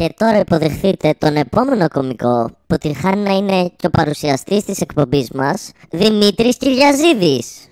Και τώρα υποδεχθείτε τον επόμενο κομικό που την χάνει να είναι και ο παρουσιαστής της εκπομπής μας, Δημήτρης Κυριαζίδης.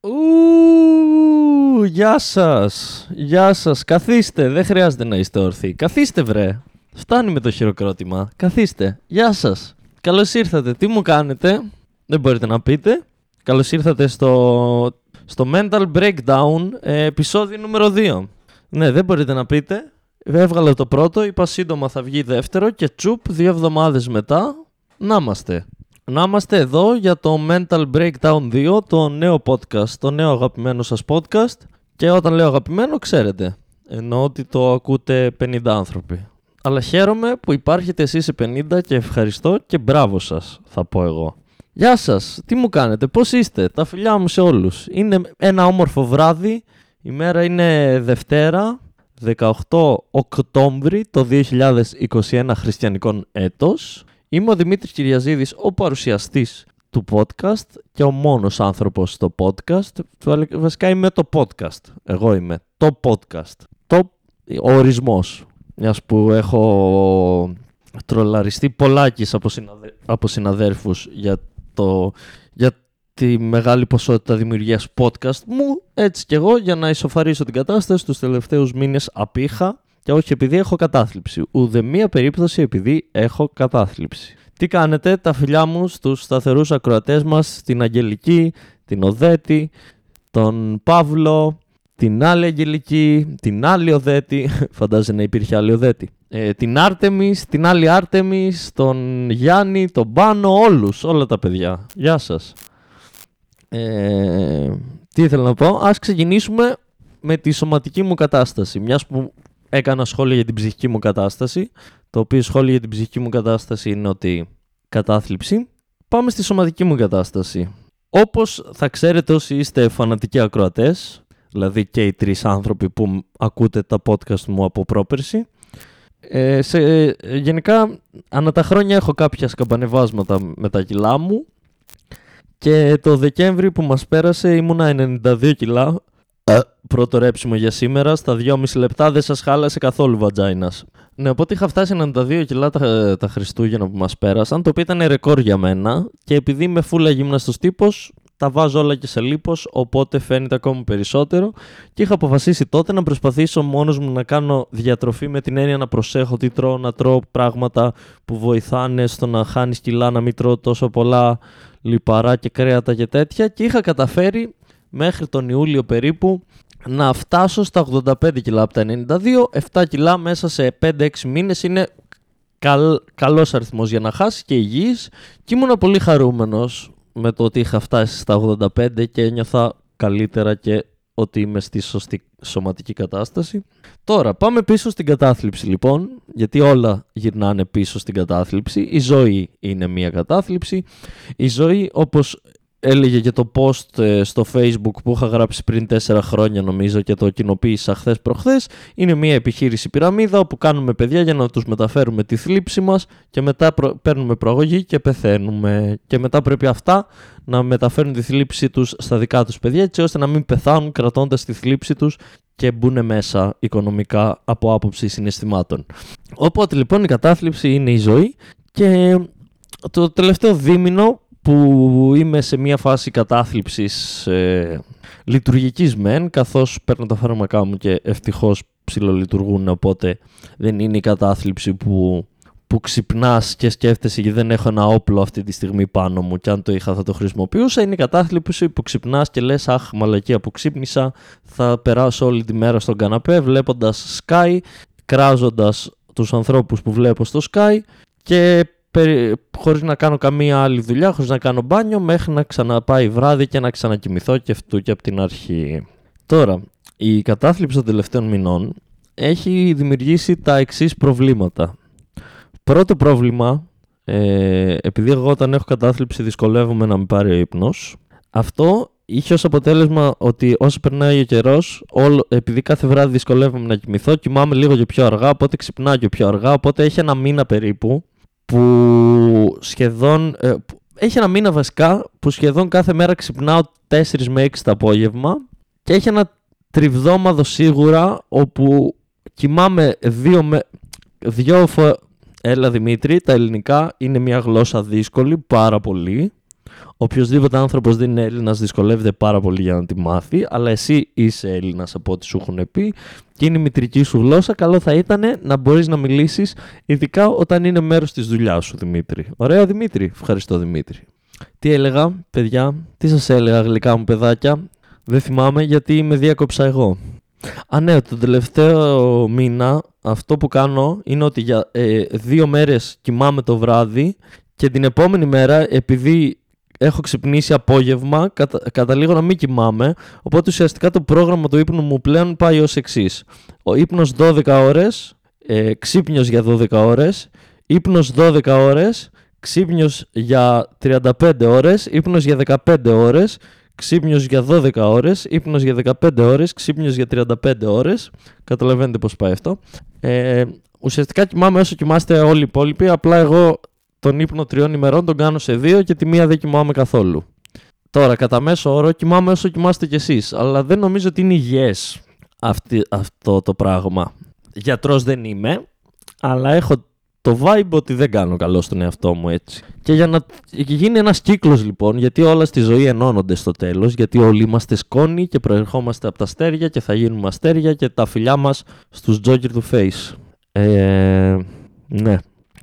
Ου, γεια σας, γεια σας, καθίστε, δεν χρειάζεται να είστε όρθιοι. Καθίστε βρε, φτάνει με το χειροκρότημα, καθίστε, γεια σας. Καλώς ήρθατε, τι μου κάνετε, δεν μπορείτε να πείτε. Καλώς ήρθατε στο, στο Mental Breakdown, ε, επεισόδιο νούμερο 2. Ναι, δεν μπορείτε να πείτε, έβγαλα το πρώτο, είπα σύντομα θα βγει δεύτερο και τσουπ δύο εβδομάδες μετά, να είμαστε. Να είμαστε εδώ για το Mental Breakdown 2, το νέο podcast, το νέο αγαπημένο σας podcast. Και όταν λέω αγαπημένο, ξέρετε, εννοώ ότι το ακούτε 50 άνθρωποι. Αλλά χαίρομαι που υπάρχετε εσείς σε 50 και ευχαριστώ και μπράβο σας, θα πω εγώ. Γεια σας, τι μου κάνετε, πώς είστε, τα φιλιά μου σε όλους. Είναι ένα όμορφο βράδυ, η μέρα είναι Δευτέρα, 18 Οκτώβρη το 2021 χριστιανικών έτος. Είμαι ο Δημήτρης Κυριαζίδης, ο παρουσιαστής του podcast και ο μόνος άνθρωπος στο podcast. Βασικά είμαι το podcast. Εγώ είμαι το podcast. Το ο ορισμός. Μιας που έχω τρολαριστεί πολλάκις από, συναδε... από συναδέρφους για, το... για τη μεγάλη ποσότητα δημιουργίας podcast μου. Έτσι κι εγώ για να ισοφαρίσω την κατάσταση τους τελευταίους μήνες απήχα και όχι επειδή έχω κατάθλιψη. Ουδε μία περίπτωση επειδή έχω κατάθλιψη. Τι κάνετε τα φιλιά μου στους σταθερούς ακροατές μας, την Αγγελική, την Οδέτη, τον Παύλο, την άλλη Αγγελική, την άλλη Οδέτη, φαντάζεσαι να υπήρχε άλλη Οδέτη, ε, την Άρτεμις, την άλλη Άρτεμις, τον Γιάννη, τον Πάνο, όλους, όλα τα παιδιά. Γεια σας. Ε, τι ήθελα να πω, ας ξεκινήσουμε με τη σωματική μου κατάσταση, μιας που έκανα σχόλια για την ψυχική μου κατάσταση. Το οποίο σχόλιο για την ψυχική μου κατάσταση είναι ότι κατάθλιψη. Πάμε στη σωματική μου κατάσταση. Όπως θα ξέρετε όσοι είστε φανατικοί ακροατές, δηλαδή και οι τρεις άνθρωποι που ακούτε τα podcast μου από πρόπερση, ε, σε, γενικά ανά τα χρόνια έχω κάποια σκαμπανεβάσματα με τα κιλά μου και το Δεκέμβρη που μας πέρασε ήμουνα 92 κιλά ε, πρώτο ρέψιμο για σήμερα. Στα 2,5 λεπτά δεν σας χάλασε καθόλου βατζάινας. Ναι, οπότε είχα φτάσει 92 κιλά τα, τα Χριστούγεννα που μας πέρασαν, το οποίο ήταν ρεκόρ για μένα. Και επειδή είμαι φούλα γύμναστο τύπο, τα βάζω όλα και σε λίπος, οπότε φαίνεται ακόμα περισσότερο. Και είχα αποφασίσει τότε να προσπαθήσω μόνος μου να κάνω διατροφή με την έννοια να προσέχω τι τρώω, να τρώω πράγματα που βοηθάνε στο να χάνεις κιλά, να μην τρώω τόσο πολλά λιπαρά και κρέατα και τέτοια. Και είχα καταφέρει μέχρι τον Ιούλιο περίπου να φτάσω στα 85 κιλά από τα 92, 7 κιλά μέσα σε 5-6 μήνες είναι καλ, καλός αριθμός για να χάσεις και υγιής και ήμουν πολύ χαρούμενος με το ότι είχα φτάσει στα 85 και ένιωθα καλύτερα και ότι είμαι στη σωστή σωματική κατάσταση. Τώρα πάμε πίσω στην κατάθλιψη λοιπόν, γιατί όλα γυρνάνε πίσω στην κατάθλιψη. Η ζωή είναι μια κατάθλιψη. Η ζωή όπως έλεγε και το post ε, στο facebook που είχα γράψει πριν 4 χρόνια νομίζω και το κοινοποίησα χθες προχθές είναι μια επιχείρηση πυραμίδα όπου κάνουμε παιδιά για να τους μεταφέρουμε τη θλίψη μας και μετά προ... παίρνουμε προαγωγή και πεθαίνουμε και μετά πρέπει αυτά να μεταφέρουν τη θλίψη τους στα δικά τους παιδιά έτσι ώστε να μην πεθάνουν κρατώντας τη θλίψη τους και μπουν μέσα οικονομικά από άποψη συναισθημάτων. Οπότε λοιπόν η κατάθλιψη είναι η ζωή και το τελευταίο δίμηνο που είμαι σε μια φάση κατάθλιψης ε, λειτουργικής μεν, καθώς παίρνω τα φάρμακά μου και ευτυχώς ψιλολειτουργούν, οπότε δεν είναι η κατάθλιψη που, που ξυπνάς και σκέφτεσαι και δεν έχω ένα όπλο αυτή τη στιγμή πάνω μου και αν το είχα θα το χρησιμοποιούσα. Είναι η κατάθλιψη που ξυπνάς και λες αχ μαλακία που ξύπνησα, θα περάσω όλη τη μέρα στον καναπέ βλέποντας Sky, κράζοντας τους ανθρώπους που βλέπω στο Sky και χωρίς να κάνω καμία άλλη δουλειά, χωρίς να κάνω μπάνιο, μέχρι να ξαναπάει βράδυ και να ξανακοιμηθώ και αυτού και από την αρχή. Τώρα, η κατάθλιψη των τελευταίων μηνών έχει δημιουργήσει τα εξής προβλήματα. Πρώτο πρόβλημα, ε, επειδή εγώ όταν έχω κατάθλιψη δυσκολεύομαι να με πάρει ο ύπνος, αυτό είχε ως αποτέλεσμα ότι όσο περνάει ο καιρός, επειδή κάθε βράδυ δυσκολεύομαι να κοιμηθώ, κοιμάμαι λίγο και πιο αργά, οπότε ξυπνάω και πιο αργά, οπότε έχει ένα μήνα περίπου που σχεδόν... ε, που- έχει ένα μήνα βασικά που σχεδόν κάθε μέρα ξυπνάω 4 με 6 το απόγευμα και έχει ένα τριβδόμαδο σίγουρα όπου κοιμάμαι δύο, με, δύο φο... Έλα Δημήτρη, τα ελληνικά είναι μια γλώσσα δύσκολη πάρα πολύ. Οποιοδήποτε άνθρωπος δεν είναι Έλληνας δυσκολεύεται πάρα πολύ για να τη μάθει, αλλά εσύ είσαι Έλληνας από ό,τι σου έχουν πει και είναι η μητρική σου γλώσσα. Καλό θα ήταν να μπορείς να μιλήσεις, ειδικά όταν είναι μέρος της δουλειάς σου, Δημήτρη. Ωραία, Δημήτρη. Ευχαριστώ, Δημήτρη. Τι έλεγα, παιδιά, τι σας έλεγα, γλυκά μου παιδάκια; Δεν θυμάμαι γιατί με διάκοψα εγώ. Α, ναι, τον τελευταίο μήνα αυτό που κάνω είναι ότι για ε, δύο μέρες κοιμάμαι το βράδυ και την επόμενη μέρα επειδή έχω ξυπνήσει απόγευμα κατα, καταλήγω να μην κοιμάμαι οπότε ουσιαστικά το πρόγραμμα του ύπνου μου πλέον πάει ως εξής. Ο ύπνος 12 ώρες, ε, ξύπνιος για 12 ώρες, ύπνος 12 ώρες, ξύπνιος για 35 ώρες, ύπνος για 15 ώρες, ξύπνιος για 12 ώρες, ύπνος για 15 ώρες, ξύπνιος για 35 ώρες. Καταλαβαίνετε πώς πάει αυτό. Ε, ουσιαστικά κοιμάμαι όσο κοιμάστε όλοι οι υπόλοιποι, απλά εγώ τον ύπνο τριών ημερών τον κάνω σε δύο και τη μία δεν κοιμάμαι καθόλου. Τώρα, κατά μέσο όρο, κοιμάμαι όσο κοιμάστε κι εσείς, αλλά δεν νομίζω ότι είναι υγιές αυτή, αυτό το πράγμα. Γιατρός δεν είμαι, αλλά έχω το vibe ότι δεν κάνω καλό στον εαυτό μου έτσι. Και για να γίνει ένας κύκλος λοιπόν, γιατί όλα στη ζωή ενώνονται στο τέλος, γιατί όλοι είμαστε σκόνοι και προερχόμαστε από τα αστέρια και θα γίνουμε αστέρια και τα φιλιά μας στους Joker του Face. Ε, ναι.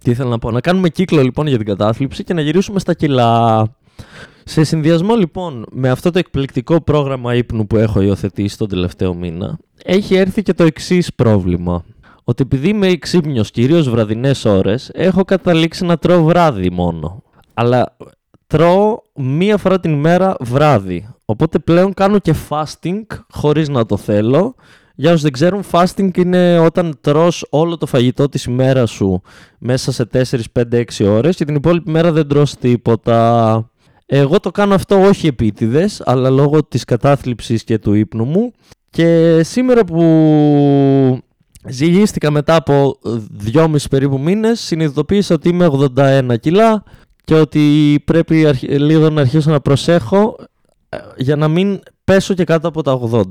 Τι ήθελα να πω. Να κάνουμε κύκλο λοιπόν για την κατάθλιψη και να γυρίσουμε στα κιλά. Σε συνδυασμό λοιπόν με αυτό το εκπληκτικό πρόγραμμα ύπνου που έχω υιοθετήσει τον τελευταίο μήνα, έχει έρθει και το εξής πρόβλημα. Ότι επειδή είμαι ξύπνιος κυρίως βραδινές ώρες, έχω καταλήξει να τρώω βράδυ μόνο. Αλλά τρώω μία φορά την ημέρα βράδυ. Οπότε πλέον κάνω και fasting χωρίς να το θέλω. Για όσους δεν ξέρουν, fasting είναι όταν τρως όλο το φαγητό της ημέρας σου μέσα σε 4, 5, 6 ώρες και την υπόλοιπη μέρα δεν τρως τίποτα. Εγώ το κάνω αυτό όχι επίτηδες, αλλά λόγω της κατάθλιψης και του ύπνου μου. Και σήμερα που ζυγίστηκα μετά από 2,5 περίπου μήνες, συνειδητοποίησα ότι είμαι 81 κιλά και ότι πρέπει αρχ- λίγο να αρχίσω να προσέχω ε, για να μην πέσω και κάτω από τα 80.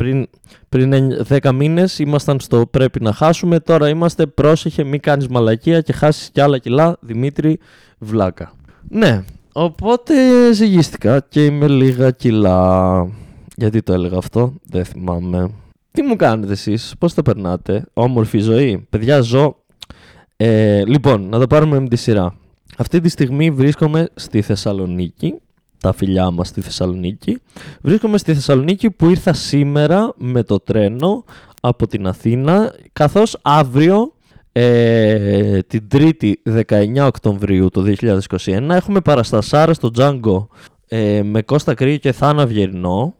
Πριν, πριν εν- 10 μήνες ήμασταν στο πρέπει να χάσουμε, τώρα είμαστε πρόσεχε μην κάνεις μαλακία και χάσεις κι άλλα κιλά, Δημήτρη Βλάκα. Ναι, οπότε ζυγίστηκα και είμαι λίγα κιλά. Γιατί το έλεγα αυτό, δεν θυμάμαι. Τι μου κάνετε εσείς, πώς το περνάτε, όμορφη ζωή, παιδιά ζω. Ε, λοιπόν, να το πάρουμε με τη σειρά. Αυτή τη στιγμή βρίσκομαι στη Θεσσαλονίκη, τα φιλιά μας στη Θεσσαλονίκη. Βρίσκομαι στη Θεσσαλονίκη που ήρθα σήμερα με το τρένο από την Αθήνα, καθώς αύριο, ε, την 3η 19 Οκτωβρίου του 2021, έχουμε παραστασάρα στο Django ε, με Κώστα Κρύο και Θάνα Βιερνό.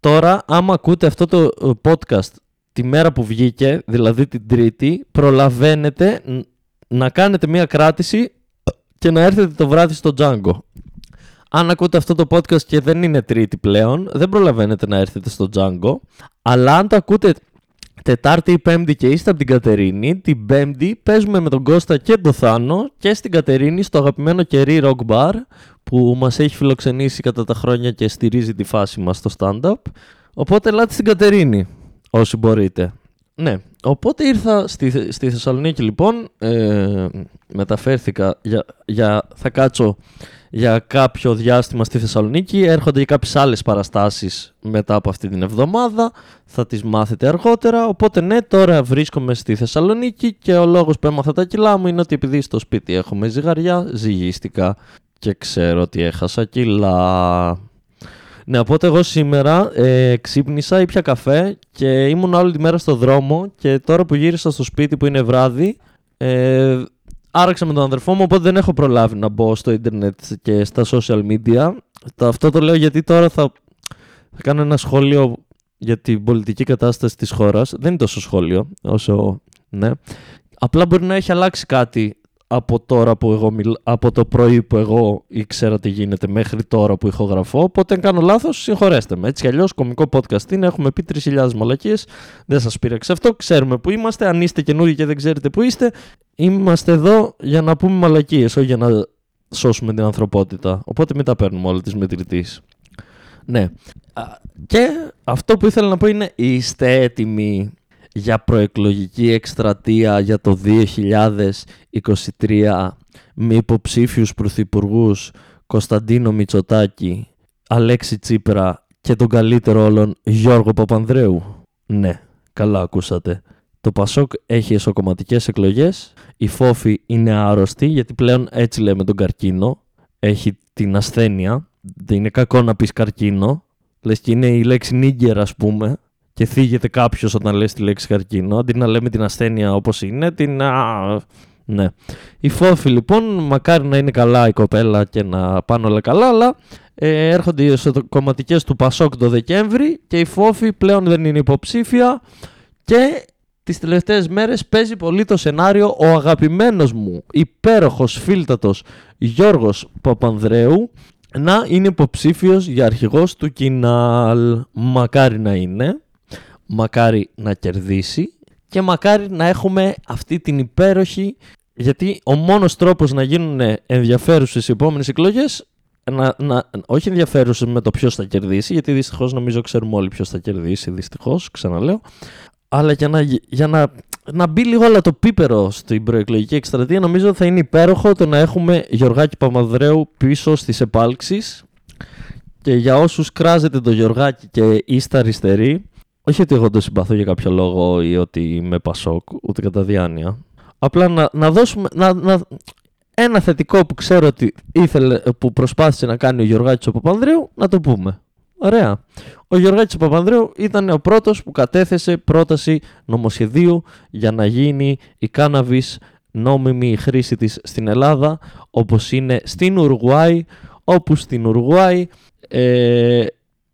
Τώρα, άμα ακούτε αυτό το ε, podcast τη μέρα που βγήκε, δηλαδή την Τρίτη, προλαβαίνετε ν- να κάνετε μία κράτηση και να έρθετε το βράδυ στο Django. Αν ακούτε αυτό το podcast και δεν είναι Τρίτη πλέον, δεν προλαβαίνετε να έρθετε στο Django. Αλλά αν το ακούτε Τετάρτη ή Πέμπτη και είστε από την Κατερίνη, την Πέμπτη παίζουμε με τον Κώστα και τον Θάνο και στην Κατερίνη στο αγαπημένο κερί Rock Bar που μας έχει φιλοξενήσει κατά τα χρόνια και στηρίζει τη φάση μας στο stand-up. Οπότε ελάτε στην Κατερίνη όσοι μπορείτε. Ναι, οπότε ήρθα στη, Θε- στη Θεσσαλονίκη λοιπόν, ε, μεταφέρθηκα για, για, θα κάτσω για κάποιο διάστημα στη Θεσσαλονίκη, έρχονται και κάποιες άλλες παραστάσεις μετά από αυτή την εβδομάδα, θα τις μάθετε αργότερα, οπότε ναι, τώρα βρίσκομαι στη Θεσσαλονίκη και ο λόγος που έμαθα τα κιλά μου είναι ότι επειδή στο σπίτι έχουμε ζυγαριά, ζυγίστηκα και ξέρω ότι έχασα κιλά. Ναι, οπότε εγώ σήμερα ε, ξύπνησα, ήπια καφέ και ήμουν όλη τη μέρα στο δρόμο και τώρα που γύρισα στο σπίτι που είναι βράδυ, ε, άραξα με τον αδερφό μου, οπότε δεν έχω προλάβει να μπω στο ίντερνετ και στα social media. Το- Αυτό το λέω γιατί τώρα θα, θα κάνω ένα σχόλιο για την πολιτική κατάσταση της χώρας. Δεν είναι τόσο σχόλιο όσο, ναι. Απλά μπορεί να έχει αλλάξει κάτι από τώρα που εγώ μιλ... από το πρωί που εγώ ήξερα τι γίνεται μέχρι τώρα που ηχογραφώ. Οπότε αν κάνω λάθος, συγχωρέστε με. Έτσι κι αλλιώς, κομικό podcast είναι. Έχουμε πει 3.000 μαλακίες. Δεν σας πήραξε αυτό. Ξέρουμε που είμαστε. Αν είστε καινούργοι και δεν ξέρετε που είστε, είμαστε εδώ για να πούμε μαλακίες, όχι για να σώσουμε την ανθρωπότητα. Οπότε μην τα παίρνουμε όλα τη μετρητής. Ναι. Και αυτό που ήθελα να πω είναι είστε έτοιμοι για προεκλογική εκστρατεία για το 2023 με υποψήφιους πρωθυπουργούς Κωνσταντίνο Μητσοτάκη, Αλέξη Τσίπρα και τον καλύτερο όλων Γιώργο Παπανδρέου. Ναι, καλά ακούσατε. Το Πασόκ έχει εσωκομματικές εκλογές, η Φόφη είναι άρρωστη γιατί πλέον έτσι λέμε τον καρκίνο, έχει την ασθένεια, δεν είναι κακό να πεις καρκίνο, λες και είναι η λέξη νίγκερ ας πούμε, και θίγεται κάποιος όταν λες τη λέξη καρκίνο, αντί να λέμε την ασθένεια όπως είναι, την... Ναι. Η Φόφη λοιπόν, μακάρι να είναι καλά η κοπέλα και να πάνε όλα καλά, αλλά ε, έρχονται οι κομματικές του Πασόκ το Δεκέμβρη και η Φόφη πλέον δεν είναι υποψήφια και τις τελευταίες μέρες παίζει πολύ το σενάριο ο αγαπημένος μου υπέροχος φίλτατος Γιώργος Παπανδρέου να είναι υποψήφιος για αρχηγός του Κινάλ. Μακάρι να είναι μακάρι να κερδίσει και μακάρι να έχουμε αυτή την υπέροχη γιατί ο μόνος τρόπος να γίνουν ενδιαφέρουσες οι επόμενες εκλογές να, να, όχι ενδιαφέρουσες με το ποιος θα κερδίσει, γιατί δυστυχώς νομίζω ξέρουμε όλοι ποιος θα κερδίσει, δυστυχώς, ξαναλέω. Αλλά για να, για να, να μπει λίγο όλο το πίπερο στην προεκλογική εκστρατεία, νομίζω θα είναι υπέροχο το να έχουμε Γιωργάκη Παμαδρέου πίσω στις επάλξεις. Και για όσους κράζετε το Γιωργάκη και είστε αριστεροί, όχι ότι εγώ το συμπαθώ για κάποιο λόγο ή ότι είμαι Πασόκ, ούτε κατά διάνοια. Απλά να, να δώσουμε. Να, να, ένα θετικό που ξέρω ότι ήθελε, που προσπάθησε να κάνει ο Γιωργάκης ο Παπανδρέου, να το πούμε. Ωραία. Ο Γιωργάκης ο Παπανδρέου ήταν ο πρώτος που κατέθεσε πρόταση νομοσχεδίου για να γίνει η κάναβης νόμιμη χρήση της στην Ελλάδα, όπως είναι στην Ουρουγουάη, όπου στην Ουρουγουάη ε,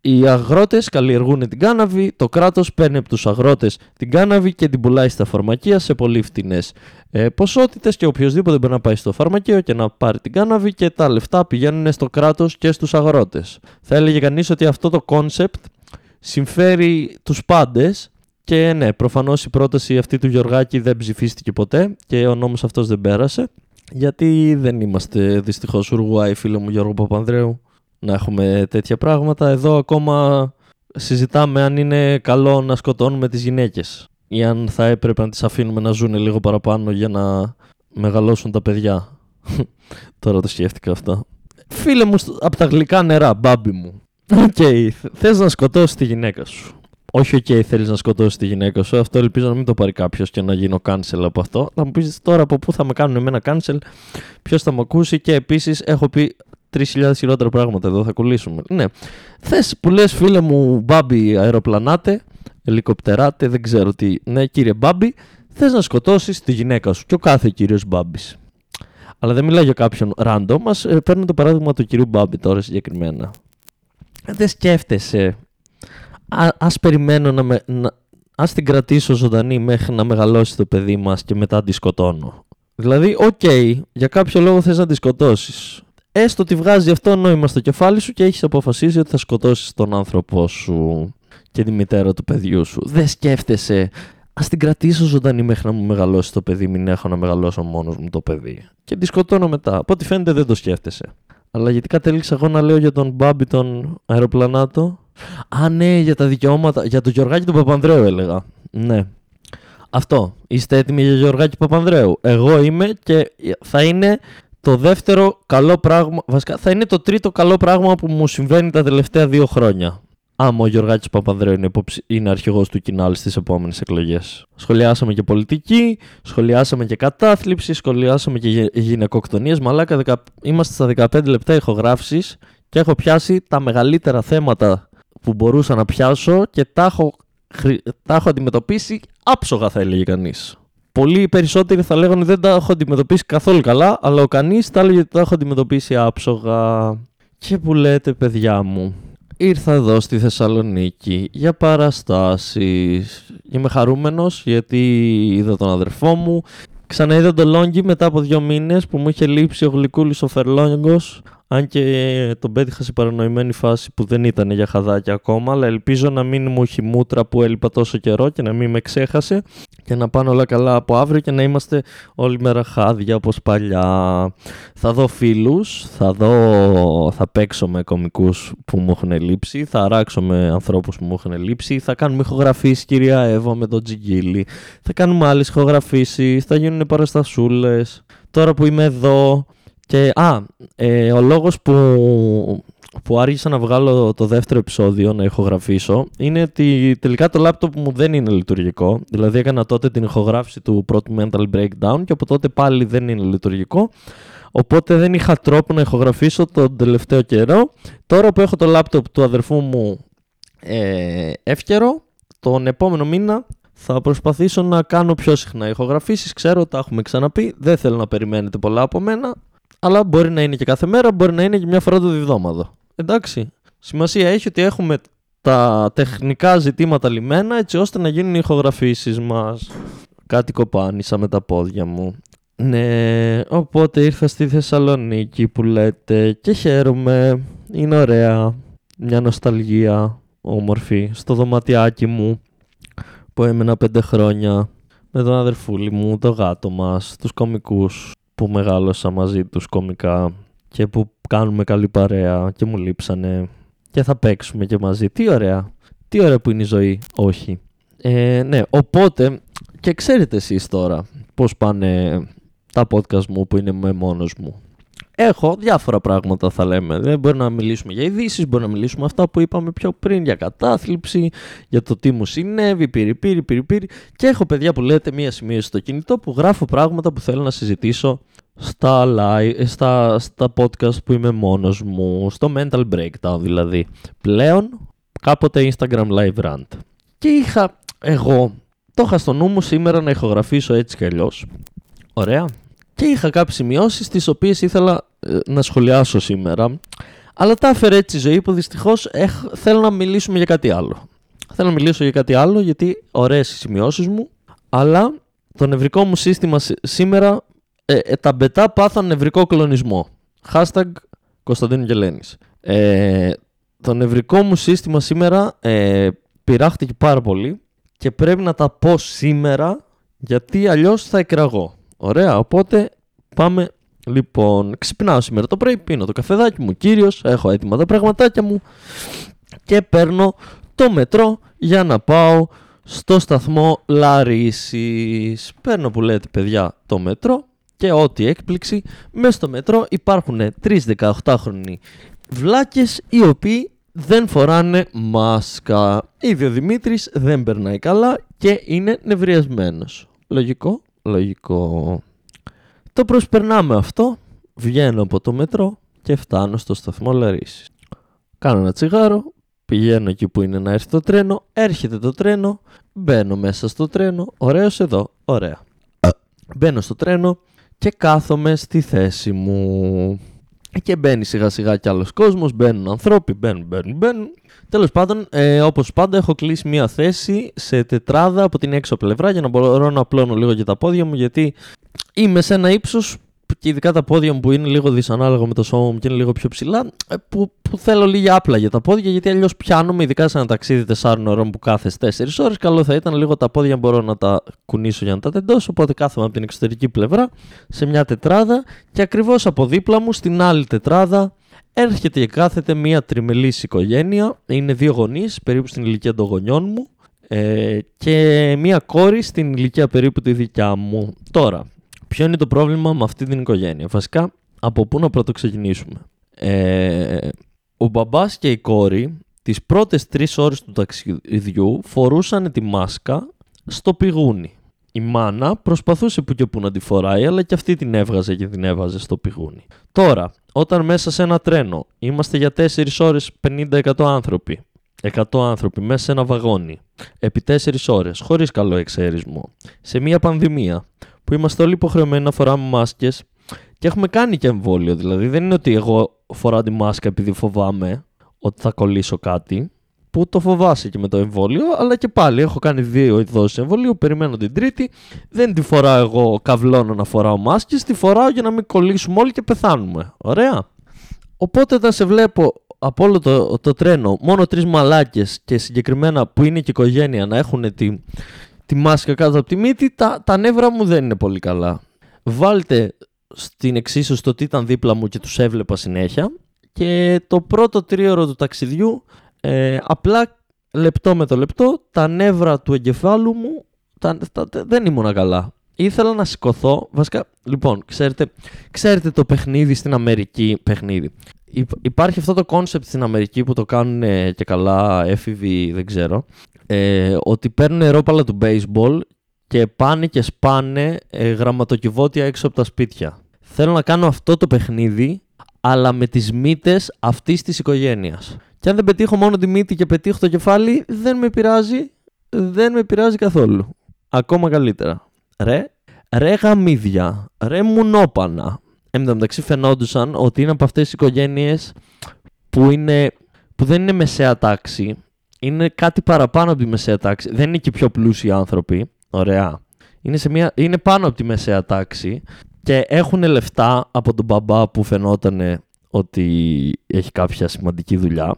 οι αγρότες καλλιεργούν την κάναβη, το κράτος παίρνει από τους αγρότες την κάναβη και την πουλάει στα φαρμακεία σε πολύ φτηνές ε, ποσότητες και οποιοδήποτε μπορεί να πάει στο φαρμακείο και να πάρει την κάναβη και τα λεφτά πηγαίνουν στο κράτος και στους αγρότες. Θα έλεγε κανείς ότι αυτό το κόνσεπτ συμφέρει τους πάντες και ναι, προφανώς η πρόταση αυτή του Γιωργάκη δεν ψηφίστηκε ποτέ και ο νόμος αυτός δεν πέρασε. Γιατί δεν είμαστε δυστυχώς Ουρουγουάη, φίλε μου Γιώργο Παπανδρέου να έχουμε τέτοια πράγματα. Εδώ ακόμα συζητάμε αν είναι καλό να σκοτώνουμε τις γυναίκες ή αν θα έπρεπε να τις αφήνουμε να ζουν λίγο παραπάνω για να μεγαλώσουν τα παιδιά. Τώρα το σκέφτηκα αυτό. Φίλε μου από τα γλυκά νερά, Μπάμπη μου. OK, okay, θες να σκοτώσεις τη γυναίκα σου. Όχι, OK, okay, θέλεις να σκοτώσεις τη γυναίκα σου. Αυτό ελπίζω να μην το πάρει κάποιος και να γίνω cancel από αυτό. Θα μου πεις τώρα από πού θα με κάνουν εμένα cancel, ποιος θα με ακούσει και επίσης έχω πει 3.000 χειρότερα πράγματα εδώ, θα κολλήσουμε. Ναι. Θες που λες, φίλε μου, Μπάμπη αεροπλανάτε, ελικοπτεράτε, δεν ξέρω τι. Ναι, κύριε Μπάμπη, θες να σκοτώσεις τη γυναίκα σου. Και ο κάθε κύριος Μπάμπης. Αλλά δεν μιλάω για κάποιον random. Μα ε, παίρνω το παράδειγμα του κυρίου Μπάμπη τώρα συγκεκριμένα. Δεν σκέφτεσαι. Α ας περιμένω να, με, να, ας την κρατήσω ζωντανή μέχρι να μεγαλώσει το παιδί μας και μετά τη σκοτώνω. Δηλαδή, OK, okay, για κάποιο λόγο θες να τη σκοτώσεις έστω ότι βγάζει αυτό νόημα στο κεφάλι σου και έχεις αποφασίσει ότι θα σκοτώσεις τον άνθρωπό σου και τη μητέρα του παιδιού σου. Δεν σκέφτεσαι, ας την κρατήσω ζωντανή μέχρι να μου μεγαλώσει το παιδί, μην έχω να μεγαλώσω μόνος μου το παιδί. Και τη σκοτώνω μετά. Από ό,τι φαίνεται δεν το σκέφτεσαι. Αλλά γιατί κατέληξα εγώ να λέω για τον Μπάμπη τον αεροπλανάτο; Α, ναι, για τα δικαιώματα. Για τον Γιωργάκη του Παπανδρέου έλεγα. Ναι. Αυτό. Είστε έτοιμοι για Γιωργάκη Παπανδρέου; Εγώ είμαι και θα είναι το δεύτερο καλό πράγμα, βασικά θα είναι το τρίτο καλό πράγμα που μου συμβαίνει τα τελευταία δύο χρόνια. Άμα ο Γιωργάκης Παπανδρέου είναι, είναι αρχηγός του Κινάλ στις επόμενες εκλογές. Σχολιάσαμε και πολιτική, σχολιάσαμε και κατάθλιψη, σχολιάσαμε και γυναικοκτονίες. Μαλάκα, δεκα... είμαστε στα 15 λεπτά ηχογράφησης και έχω πιάσει τα μεγαλύτερα θέματα που μπορούσα να πιάσω και τα έχω, τα έχω αντιμετωπίσει άψογα θα έλεγε κανείς. Πολλοί περισσότεροι θα λέγανε δεν τα έχω αντιμετωπίσει καθόλου καλά, αλλά ο κανείς θα έλεγε ότι τα έχω αντιμετωπίσει άψογα. Και που λέτε, παιδιά μου, ήρθα εδώ στη Θεσσαλονίκη για παραστάσεις. Είμαι χαρούμενος γιατί είδα τον αδερφό μου. Ξαναείδα τον Λόγκι μετά από δύο μήνες που μου είχε λείψει ο γλυκούλης ο Φερλόγγο. Αν και τον πέτυχα σε παρανοημένη φάση που δεν ήταν για χαδάκια ακόμα, αλλά ελπίζω να μην μου έχει μούτρα που έλειπα τόσο καιρό και να μην με ξέχασε και να πάνε όλα καλά από αύριο και να είμαστε όλη μέρα χάδια όπως παλιά. Θα δω φίλους, θα, δω, θα παίξω με κομικούς που μου έχουν λείψει, θα αράξω με ανθρώπους που μου έχουν λείψει, θα κάνουμε ηχογραφήσεις κυρία Εύα με τον Τζιγκίλη, θα κάνουμε άλλες ηχογραφήσεις, θα γίνουν παραστασούλες. Τώρα που είμαι εδώ, και, α, ε, ο λόγος που, που άρχισα να βγάλω το δεύτερο επεισόδιο να ηχογραφήσω είναι ότι τελικά το λάπτοπ μου δεν είναι λειτουργικό. Δηλαδή έκανα τότε την ηχογράφηση του πρώτου mental breakdown και από τότε πάλι δεν είναι λειτουργικό. Οπότε δεν είχα τρόπο να ηχογραφήσω τον τελευταίο καιρό. Τώρα που έχω το λάπτοπ του αδερφού μου ε, εύκαιρο, τον επόμενο μήνα θα προσπαθήσω να κάνω πιο συχνά ηχογραφήσεις. Ξέρω, τα έχουμε ξαναπεί, δεν θέλω να περιμένετε πολλά από μένα αλλά μπορεί να είναι και κάθε μέρα, μπορεί να είναι και μια φορά το διδόματο. Εντάξει. Σημασία έχει ότι έχουμε τα τεχνικά ζητήματα λιμένα έτσι ώστε να γίνουν οι ηχογραφήσεις μας. Κάτι κοπάνισα με τα πόδια μου. Ναι, οπότε ήρθα στη Θεσσαλονίκη που λέτε και χαίρομαι. Είναι ωραία. Μια νοσταλγία όμορφη στο δωματιάκι μου που έμενα πέντε χρόνια με τον αδερφούλη μου, το γάτο μας, τους κομικούς που μεγάλωσα μαζί τους κομικά και που κάνουμε καλή παρέα και μου λείψανε και θα παίξουμε και μαζί. Τι ωραία. Τι ωραία που είναι η ζωή. Όχι. Ε, ναι, οπότε και ξέρετε εσείς τώρα πώς πάνε τα podcast μου που είναι με μόνος μου. Έχω διάφορα πράγματα θα λέμε. Δεν μπορεί να μιλήσουμε για ειδήσεις, μπορεί να μιλήσουμε αυτά που είπαμε πιο πριν για κατάθλιψη, για το τι μου συνέβη, πήρη, πήρη, πήρη, πήρη. Και έχω παιδιά που λέτε μία σημείωση στο κινητό που γράφω πράγματα που θέλω να συζητήσω στα, live, στα, στα podcast που είμαι μόνος μου, στο mental breakdown δηλαδή. Πλέον κάποτε Instagram live rant. Και είχα εγώ, το είχα στο νου μου σήμερα να ηχογραφήσω έτσι κι αλλιώς. Ωραία και είχα κάποιες σημειώσεις τις οποίες ήθελα ε, να σχολιάσω σήμερα αλλά τα έφερε έτσι η ζωή που δυστυχώς θέλω να μιλήσουμε για κάτι άλλο. Θέλω να μιλήσω για κάτι άλλο γιατί ωραίες οι σημειώσεις μου αλλά το νευρικό μου σύστημα σήμερα ε, ε, τα μπετά πάθαν νευρικό κλονισμό. Hashtag Κωνσταντίνου Γελένης. Ε, το νευρικό μου σύστημα σήμερα ε, πειράχτηκε πάρα πολύ και πρέπει να τα πω σήμερα γιατί αλλιώς θα εκραγώ. Ωραία, οπότε πάμε. Λοιπόν, ξυπνάω σήμερα το πρωί, πίνω το καφεδάκι μου, κύριος, έχω έτοιμα τα πραγματάκια μου και παίρνω το μετρό για να πάω στο σταθμό Λαρίσης. Παίρνω που λέτε παιδιά το μετρό και ό,τι έκπληξη, μέσα στο μετρό υπάρχουν τρεις 18χρονοι βλάκες οι οποίοι δεν φοράνε μάσκα. Ήδη ο Δημήτρης δεν περνάει καλά και είναι νευριασμένος. Λογικό, λογικό. Το προσπερνάμε αυτό, βγαίνω από το μετρό και φτάνω στο σταθμό Λαρίσης. Κάνω ένα τσιγάρο, πηγαίνω εκεί που είναι να έρθει το τρένο, έρχεται το τρένο, μπαίνω μέσα στο τρένο, ωραίος εδώ, ωραία. Μπαίνω στο τρένο και κάθομαι στη θέση μου. Και μπαίνει σιγά σιγά κι άλλος κόσμος, μπαίνουν ανθρώποι, μπαίνουν, μπαίνουν, μπαίνουν. Τέλος πάντων, ε, όπως πάντα έχω κλείσει μία θέση σε τετράδα από την έξω πλευρά για να μπορώ να απλώνω λίγο και τα πόδια μου γιατί είμαι σε ένα ύψος και ειδικά τα πόδια μου που είναι λίγο δυσανάλογα με το σώμα μου και είναι λίγο πιο ψηλά, ε, που, που θέλω λίγα άπλα για τα πόδια, γιατί αλλιώς πιάνομαι, ειδικά σε ένα ταξίδι 4 ώρων που κάθε 4 ώρες. Καλό θα ήταν λίγο τα πόδια μπορώ να τα κουνήσω για να τα τεντώσω. Οπότε κάθομαι από την εξωτερική πλευρά σε μια τετράδα και ακριβώς από δίπλα μου στην άλλη τετράδα έρχεται και κάθεται μια τριμελής οικογένεια. Είναι δύο γονείς, περίπου στην ηλικία των γονιών μου. Ε, και μία κόρη στην ηλικία περίπου τη δικιά μου. Τώρα, Ποιο είναι το πρόβλημα με αυτή την οικογένεια; Βασικά, από πού να πρώτο ξεκινήσουμε; Ε, ο μπαμπάς και η κόρη τις πρώτες τρεις ώρες του ταξιδιού φορούσαν τη μάσκα στο πηγούνι. Η μάνα προσπαθούσε που και που να τη φοράει, αλλά και αυτή την έβγαζε και την έβαζε στο πηγούνι. Τώρα, όταν μέσα σε ένα τρένο είμαστε για 4 ώρες 50-100 άνθρωποι, 100 άνθρωποι μέσα σε ένα βαγόνι, επί 4 ώρες, χωρίς καλό εξαίρισμό, σε μια πανδημία, που είμαστε όλοι υποχρεωμένοι να φοράμε μάσκες και έχουμε κάνει και εμβόλιο. Δηλαδή δεν είναι ότι εγώ φοράω τη μάσκα επειδή φοβάμαι ότι θα κολλήσω κάτι. που το φοβάσαι και με το εμβόλιο, αλλά και πάλι έχω κάνει δύο δόσει εμβολίου, περιμένω την τρίτη. Δεν τη φοράω εγώ καυλώνω να φοράω μάσκες, τη φοράω για να μην κολλήσουμε όλοι και πεθάνουμε. Ωραία. Οπότε όταν σε βλέπω από όλο το, το τρένο μόνο τρεις μαλάκες και συγκεκριμένα που είναι και οικογένεια να έχουν τη, τη μάσκα κάτω από τη μύτη, τα, τα νεύρα μου δεν είναι πολύ καλά. Βάλτε στην εξίσωση ότι ήταν δίπλα μου και τους έβλεπα συνέχεια και το πρώτο τρίωρο του ταξιδιού ε, απλά λεπτό με το λεπτό τα νεύρα του εγκεφάλου μου τα, δεν ήμουν καλά. Ήθελα να σηκωθώ. Βασικά, λοιπόν, ξέρετε, ξέρετε το παιχνίδι στην Αμερική. Παιχνίδι. Υπάρχει αυτό το κόνσεπτ στην Αμερική που το κάνουν και καλά έφηβοι, δεν ξέρω. Ε, ότι παίρνουν ρόπαλα του baseball και πάνε και σπάνε ε, γραμματοκιβώτια έξω από τα σπίτια. Θέλω να κάνω αυτό το παιχνίδι, αλλά με τις μύτες αυτής της οικογένειας. Και αν δεν πετύχω μόνο τη μύτη και πετύχω το κεφάλι, δεν με πειράζει, δεν με πειράζει καθόλου. Ακόμα καλύτερα. Ρε, ρε γαμίδια, ρε μουνόπανα. Εν τω μεταξύ φαινόντουσαν ότι είναι από αυτές τις οικογένειες που, είναι, που δεν είναι μεσαία τάξη. Είναι κάτι παραπάνω από τη μεσαία τάξη. Δεν είναι και πιο πλούσιοι άνθρωποι. Ωραία. Είναι, σε μια, είναι πάνω από τη μεσαία τάξη και έχουν λεφτά από τον μπαμπά που φαινόταν ότι έχει κάποια σημαντική δουλειά.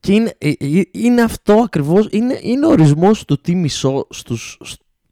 Και είναι, ε, ε, είναι αυτό ακριβώς, είναι, είναι ορισμός του τι μισό στους,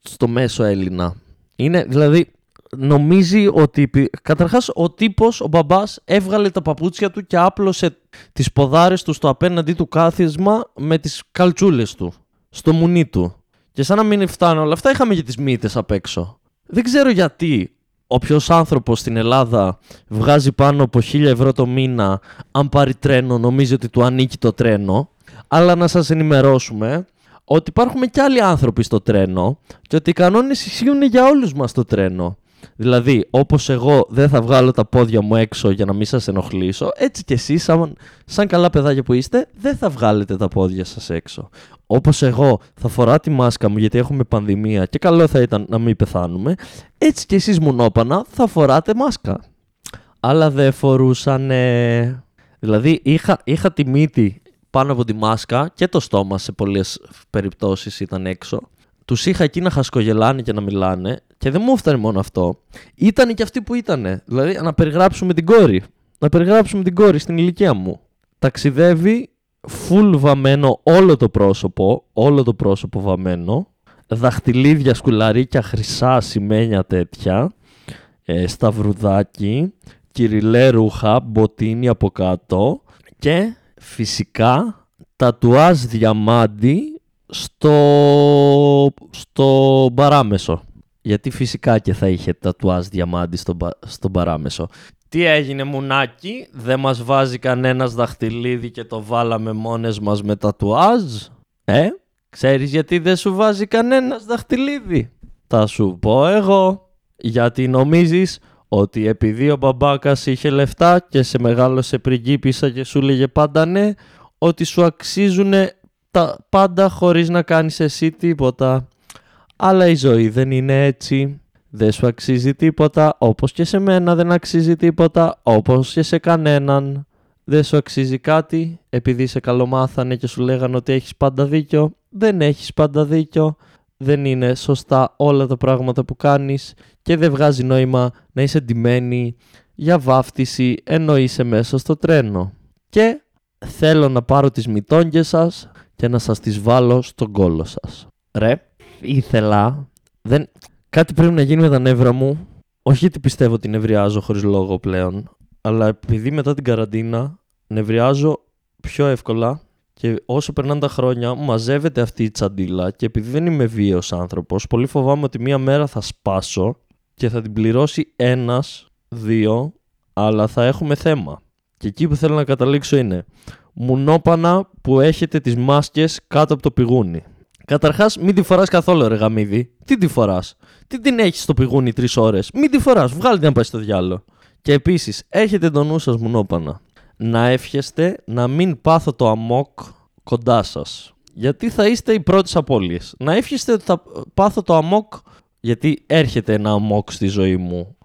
στο μέσο Έλληνα. Είναι, δηλαδή, νομίζει ότι, καταρχάς, ο τύπος, ο μπαμπάς, έβγαλε τα παπούτσια του και άπλωσε τις ποδάρες του στο απέναντί του κάθισμα με τις καλτσούλες του, στο μουνί του. Και σαν να μην φτάνουν όλα αυτά, είχαμε και τις μύτες απ' έξω. Δεν ξέρω γιατί όποιος άνθρωπος στην Ελλάδα βγάζει πάνω από 1000 ευρώ το μήνα, αν πάρει τρένο, νομίζει ότι του ανήκει το τρένο. Αλλά να σας ενημερώσουμε ότι υπάρχουν και άλλοι άνθρωποι στο τρένο και ότι οι κανόνες ισχύουν για όλους μας στο τρένο. Δηλαδή, όπως εγώ δεν θα βγάλω τα πόδια μου έξω για να μην σας ενοχλήσω, έτσι κι εσείς, σαν, σαν καλά παιδάκια που είστε, δεν θα βγάλετε τα πόδια σας έξω. Όπως εγώ θα φοράω τη μάσκα μου γιατί έχουμε πανδημία και καλό θα ήταν να μην πεθάνουμε, έτσι κι εσείς μονόπανα θα φοράτε μάσκα. Αλλά δεν φορούσαν... Δηλαδή, είχα, είχα τη μύτη πάνω από τη μάσκα και το στόμα σε πολλές περιπτώσεις ήταν έξω. Τους είχα εκεί να χασκογελάνε και να μιλάνε και δεν μου έφτανε μόνο αυτό. Ήταν και αυτοί που ήταν. Δηλαδή, να περιγράψουμε την κόρη. Να περιγράψουμε την κόρη στην ηλικία μου. Ταξιδεύει full βαμμένο όλο το πρόσωπο, όλο το πρόσωπο βαμμένο, δαχτυλίδια, σκουλαρίκια, χρυσά, σημαίνια τέτοια, ε, σταυρουδάκι, κυριλέ ρούχα, μποτίνι από κάτω και φυσικά τατουάζ διαμάντι στο, στο παράμεσο. Γιατί φυσικά και θα είχε τατουάζ διαμάντι στο, στον παράμεσο. Τι έγινε μουνάκι, δεν μας βάζει κανένας δαχτυλίδι και το βάλαμε μόνες μας με τατουάζ; Ε, ξέρεις γιατί δεν σου βάζει κανένας δαχτυλίδι; Θα σου πω εγώ. Γιατί νομίζεις ότι επειδή ο μπαμπάκας είχε λεφτά και σε μεγάλωσε πριγκίπισσα και σου λέγε πάντα ναι, ότι σου αξίζουν τα πάντα χωρίς να κάνεις εσύ τίποτα. Αλλά η ζωή δεν είναι έτσι. Δεν σου αξίζει τίποτα, όπως και σε μένα δεν αξίζει τίποτα, όπως και σε κανέναν. Δεν σου αξίζει κάτι, επειδή σε καλομάθανε και σου λέγανε ότι έχεις πάντα δίκιο. Δεν έχεις πάντα δίκιο. Δεν είναι σωστά όλα τα πράγματα που κάνεις και δεν βγάζει νόημα να είσαι ντυμένη για βάφτιση ενώ είσαι μέσα στο τρένο. Και θέλω να πάρω τις μυτόγγες σας και να σας τις βάλω στον κόλο σας. Ρε, ήθελα... Δεν... Κάτι πρέπει να γίνει με τα νεύρα μου. Όχι γιατί πιστεύω ότι νευριάζω χωρίς λόγο πλέον, αλλά επειδή μετά την καραντίνα νευριάζω πιο εύκολα και όσο περνάνε τα χρόνια μαζεύεται αυτή η τσαντίλα και επειδή δεν είμαι βίαιος άνθρωπος, πολύ φοβάμαι ότι μία μέρα θα σπάσω και θα την πληρώσει ένας, δύο, αλλά θα έχουμε θέμα. Και εκεί που θέλω να καταλήξω είναι μουνόπανα που έχετε τις μάσκες κάτω από το πηγούνι. Καταρχάς, μην τη φοράς καθόλου, ρε γαμίδι. Τι τη φοράς; Τι την έχεις στο πηγούνι τρεις ώρες; Μην τη φοράς. Βγάλτε την να πάει στο διάλογο. Και επίσης, έχετε τον νου σας μουνόπανα. Να εύχεστε να μην πάθω το αμόκ κοντά σας. Γιατί θα είστε οι πρώτες απώλειες. Να εύχεστε ότι θα πάθω το αμόκ. Γιατί έρχεται ένα αμόκ στη ζωή μου.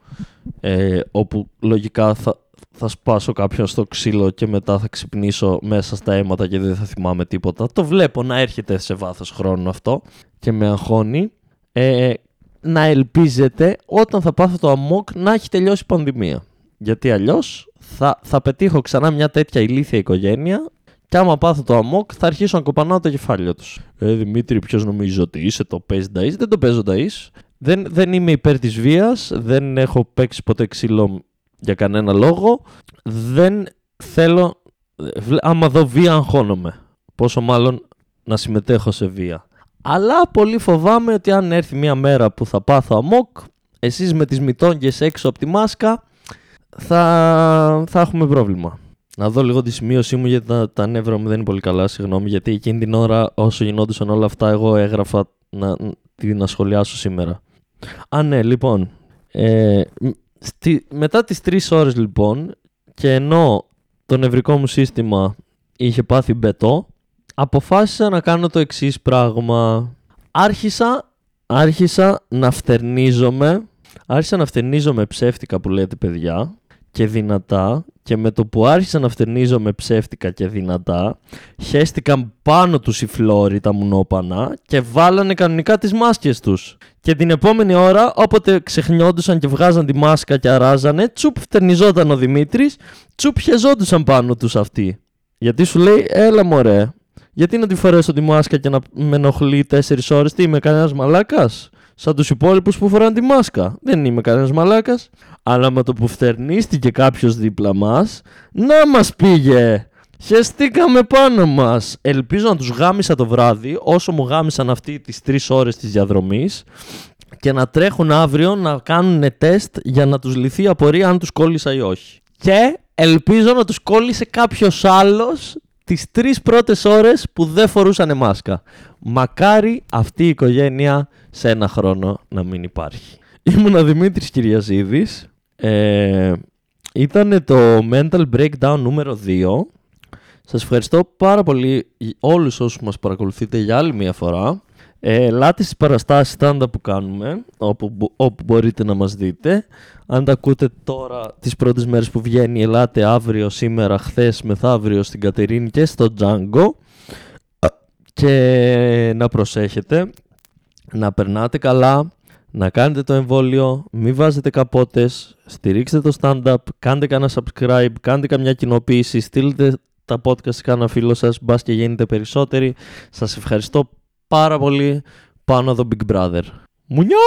Ε, όπου λογικά θα, θα σπάσω κάποιον στο ξύλο και μετά θα ξυπνήσω μέσα στα αίματα και δεν θα θυμάμαι τίποτα. Το βλέπω να έρχεται σε βάθος χρόνου αυτό και με αγχώνει. Ε, να ελπίζετε όταν θα πάθω το αμόκ να έχει τελειώσει η πανδημία. Γιατί αλλιώς θα, θα πετύχω ξανά μια τέτοια ηλίθια οικογένεια και άμα πάθω το αμόκ θα αρχίσω να κοπανάω το κεφάλι τους. Ε, Δημήτρη, ποιος νομίζει ότι είσαι, το παίζει νταΐς; Δεν το παίζω νταΐς. Δεν, δεν είμαι υπέρ της βίας, δεν έχω παίξει ποτέ ξύλο για κανένα λόγο. Δεν θέλω, άμα δω βία αγχώνομαι. Πόσο μάλλον να συμμετέχω σε βία. Αλλά πολύ φοβάμαι ότι αν έρθει μια μέρα που θα πάθω αμόκ, εσείς με τις μυτόγγες έξω από τη μάσκα, θα, θα έχουμε πρόβλημα. Να δω λίγο τη σημείωσή μου γιατί τα, τα νεύρα μου δεν είναι πολύ καλά, συγγνώμη, γιατί εκείνη την ώρα όσο γινόντουσαν όλα αυτά εγώ έγραφα να, να σχολιάσω σήμερα. Α, ναι, λοιπόν. Ε, στη, μετά τις τρεις ώρες λοιπόν και ενώ το νευρικό μου σύστημα είχε πάθει μπετό, αποφάσισα να κάνω το εξής πράγμα. Άρχισα, άρχισα να φτερνίζομαι, άρχισα να φτερνίζομαι ψεύτικα που λέτε παιδιά και δυνατά και με το που άρχισα να φτερνίζομαι ψεύτικα και δυνατά χέστηκαν πάνω τους οι φλόροι τα μουνόπανα και βάλανε κανονικά τις μάσκες τους. Και την επόμενη ώρα όποτε ξεχνιόντουσαν και βγάζαν τη μάσκα και αράζανε τσουπ φτερνιζόταν ο Δημήτρης τσουπ χεζόντουσαν πάνω τους αυτοί. Γιατί σου λέει έλα μωρέ γιατί να τη φορέσω τη μάσκα και να με ενοχλεί 4 ώρες τι είμαι κανένας μαλάκας σαν τους υπόλοιπους που φοράνε τη μάσκα. Δεν είμαι κανένας μαλάκας. Αλλά με το που φτερνίστηκε κάποιος δίπλα μας, να μας πήγε! Χεστήκαμε πάνω μας. Ελπίζω να τους γάμισα το βράδυ, όσο μου γάμισαν αυτοί τις τρεις ώρες της διαδρομής και να τρέχουν αύριο να κάνουν τεστ για να τους λυθεί η απορία αν τους κόλλησα ή όχι. Και ελπίζω να τους κόλλησε κάποιος άλλος τις τρεις πρώτες ώρες που δεν φορούσαν μάσκα. Μακάρι αυτή η οικογένεια σε ένα χρόνο να μην υπάρχει. Ήμουν ο Δημήτρης Κυριαζίδης. Ε, ήταν το Mental Breakdown νούμερο 2. Σας ευχαριστώ πάρα πολύ όλους όσους μας παρακολουθείτε για άλλη μια φορά. Ε, ελάτε στις παραστάσεις stand που κάνουμε, όπου, όπου μπορείτε να μας δείτε. Αν τα ακούτε τώρα τις πρώτες μέρες που βγαίνει, ελάτε αύριο, σήμερα, χθες, μεθαύριο στην Κατερίνη και στο Django. Και να προσέχετε, να περνάτε καλά, να κάνετε το εμβόλιο, μην βάζετε καπότες, στηρίξτε το stand-up, κάντε κανένα subscribe, κάντε καμιά κοινοποίηση, στείλτε τα podcast σε κανένα φίλο σας, μπας και γίνετε περισσότεροι. Σας ευχαριστώ πάρα πολύ πάνω εδώ Big Brother. Μουνιό!